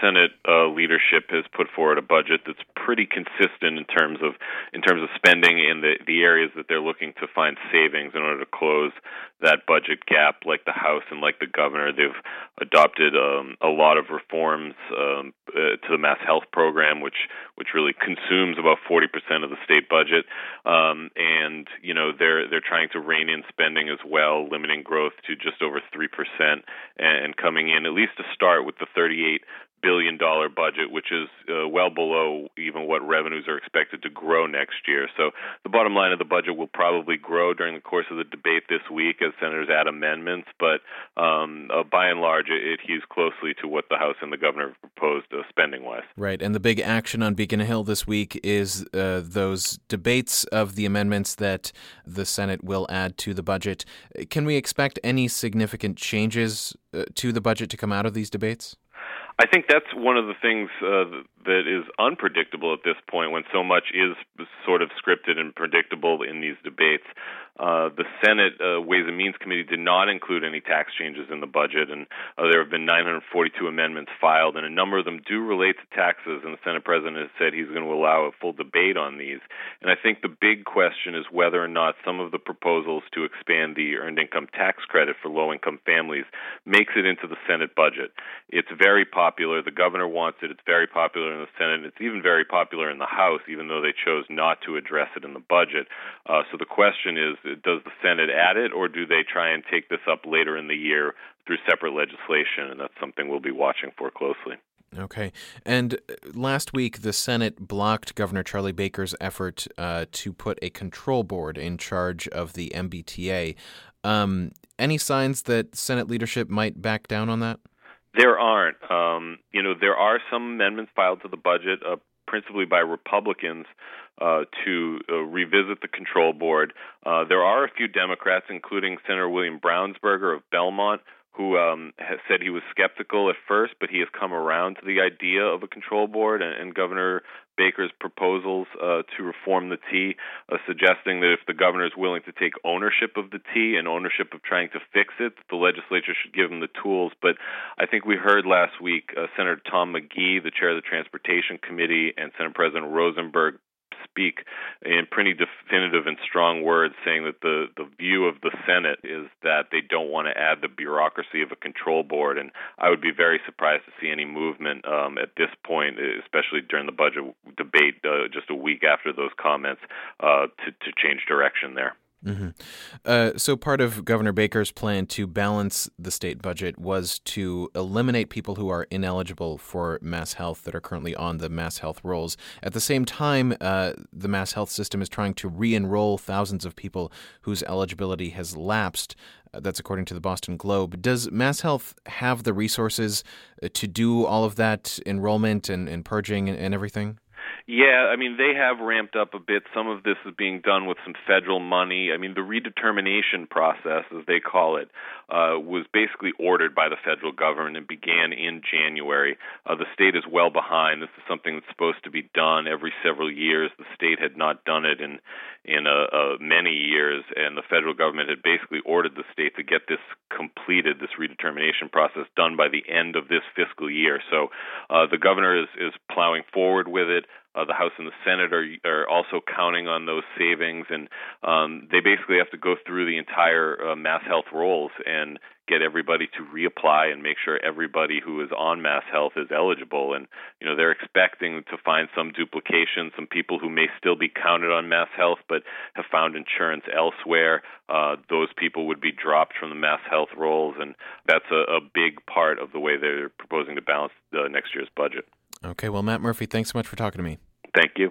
Senate uh, leadership has put forward a budget that's pretty consistent in terms of in terms of spending in the the areas that they're looking to find savings in order to close that budget gap. Like the House and like the governor, they've adopted um, a lot of reforms um, uh, to the mass health program, which which really consumes about 40% of the state budget. Um, and you know they're they're trying to rein in spending as well, limiting growth to just over three percent, and coming in at least to start with the 38 billion dollar budget, which is uh, well below even what revenues are expected to grow next year. So the bottom line of the budget will probably grow during the course of the debate this week as senators add amendments, but um, uh, by and large, it adheres closely to what the House and the governor proposed uh, spending wise. Right, and the big action on Beacon Hill this week is uh, those debates of the amendments that the Senate will add to the budget. Can we expect any significant changes uh, to the budget to come out of these debates? I think that's one of the things uh, that is unpredictable at this point when so much is sort of scripted and predictable in these debates. Uh, the Senate uh, Ways and Means Committee did not include any tax changes in the budget, and uh, there have been 942 amendments filed, and a number of them do relate to taxes. And the Senate President has said he's going to allow a full debate on these. And I think the big question is whether or not some of the proposals to expand the earned income tax credit for low-income families makes it into the Senate budget. It's very popular. The governor wants it. It's very popular in the Senate. It's even very popular in the House, even though they chose not to address it in the budget. Uh, so the question is does the Senate add it, or do they try and take this up later in the year through separate legislation? And that's something we'll be watching for closely. Okay. And uh, last week, the Senate blocked Governor Charlie Baker's effort uh, to put a control board in charge of the MBTA. Um, any signs that Senate leadership might back down on that? There aren't. Um, you know, there are some amendments filed to the budget, uh, principally by Republicans, uh, to uh, revisit the control board. Uh, there are a few Democrats, including Senator William Brownsberger of Belmont, who um, has said he was skeptical at first, but he has come around to the idea of a control board, and, and Governor Baker's proposals uh, to reform the T, uh, suggesting that if the governor is willing to take ownership of the T and ownership of trying to fix it, the legislature should give him the tools. But I think we heard last week uh, Senator Tom McGee, the chair of the Transportation Committee, and Senate President Rosenberg speak in pretty definitive and strong words, saying that the the view of the Senate is that they don't want to add the bureaucracy of a control board, and I would be very surprised to see any movement um, at this point, especially during the budget debate, uh, just a week after those comments, uh, to to change direction there. Mm-hmm. Uh, so, part of Governor Baker's plan to balance the state budget was to eliminate people who are ineligible for Mass Health that are currently on the Mass Health rolls. At the same time, uh, the Mass Health system is trying to re enroll thousands of people whose eligibility has lapsed. Uh, that's according to the Boston Globe. Does Mass Health have the resources uh, to do all of that enrollment and, and purging and, and everything? Yeah, I mean they have ramped up a bit. Some of this is being done with some federal money. I mean the redetermination process, as they call it, uh, was basically ordered by the federal government and began in January. Uh, the state is well behind. This is something that's supposed to be done every several years. The state had not done it in in uh, uh, many years, and the federal government had basically ordered the state to get this completed, this redetermination process done by the end of this fiscal year. So uh, the governor is is plowing forward with it. Uh, the House and the Senate are are also counting on those savings, and um, they basically have to go through the entire uh, mass health rolls and get everybody to reapply and make sure everybody who is on mass health is eligible. And you know they're expecting to find some duplication, some people who may still be counted on mass health but have found insurance elsewhere. Uh, those people would be dropped from the mass health rolls, and that's a, a big part of the way they're proposing to balance uh, next year's budget. Okay, well, Matt Murphy, thanks so much for talking to me. Thank you.